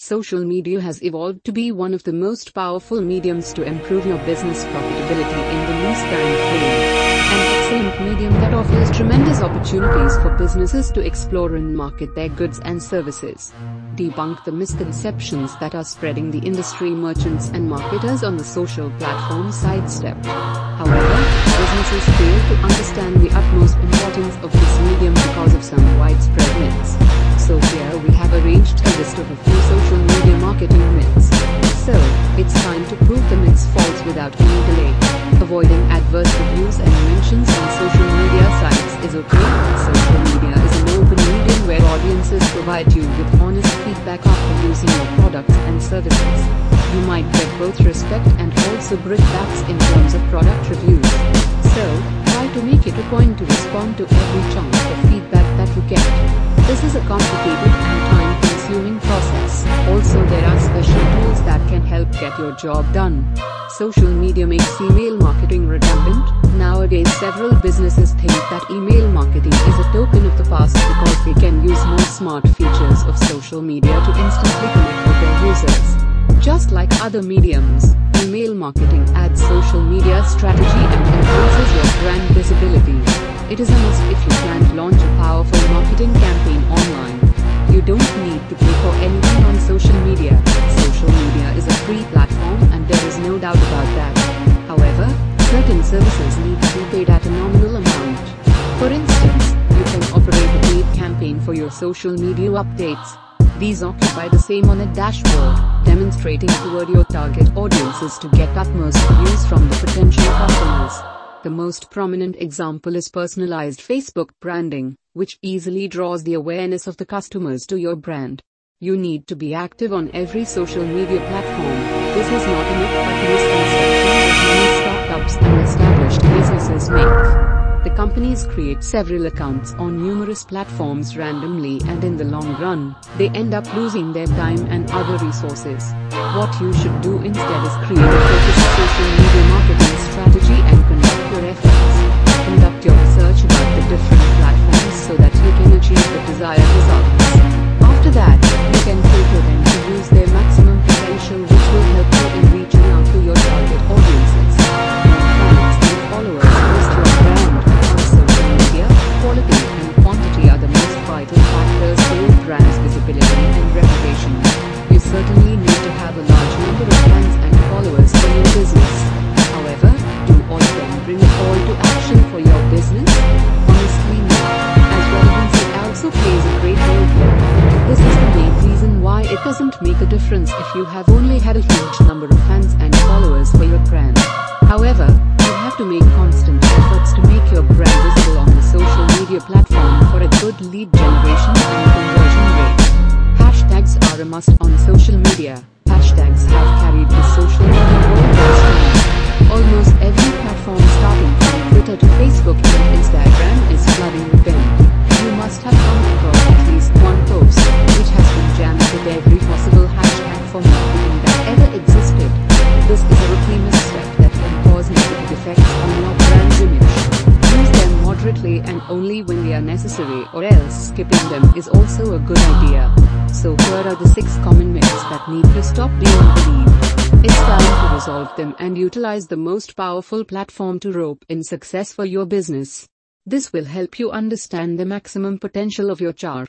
Social media has evolved to be one of the most powerful mediums to improve your business profitability in the least time frame. An excellent medium that offers tremendous opportunities for businesses to explore and market their goods and services. Debunk the misconceptions that are spreading the industry merchants and marketers on the social platform sidestep. However, businesses fail to understand the utmost importance of this medium because of some widespread myths. So here we have arranged a list of a few and on social media sites is okay. Social media is an open medium where audiences provide you with honest feedback after using your products and services. You might get both respect and also brickbats in terms of product reviews. So, try to make it a point to respond to every chunk of feedback that you get. This is a complicated and time-consuming process. Also there are special tools that can help get your job done. Social media makes email marketing redundant. Nowadays several businesses think that email marketing is a token of the past because they can use more smart features of social media to instantly connect with their users. Just like other mediums, email marketing adds social media strategy and enhances your brand visibility. It is a must if you plan to launch a powerful marketing campaign online. You don't need to pay for anything on social media. Social media is a free platform and there is no doubt about that. Social media updates. These occupy the same on a dashboard, demonstrating toward your target audiences to get utmost views from the potential customers. The most prominent example is personalized Facebook branding, which easily draws the awareness of the customers to your brand. You need to be active on every social media platform. This is not myth but misconception that many startups and established businesses make. The companies create several accounts on numerous platforms randomly and in the long run, they end up losing their time and other resources. What you should do instead is create a focused social media marketing strategy and brand's and reputation. You certainly need to have a large number of fans and followers for your business. However, do all of them bring a call to action for your business? Honestly no, as relevancy also plays a great role here. This is the main reason why it doesn't make a difference if you have only had a huge number of fans and followers for your brand. However, you have to make constant efforts to make your brand visible on the social media platform for a good lead generation and conversion. Must on social media. Hashtags have only when they are necessary or else skipping them is also a good idea. So here are the 6 common myths that need to stop being believed. It's time to resolve them and utilize the most powerful platform to rope in success for your business. This will help you understand the maximum potential of your chart.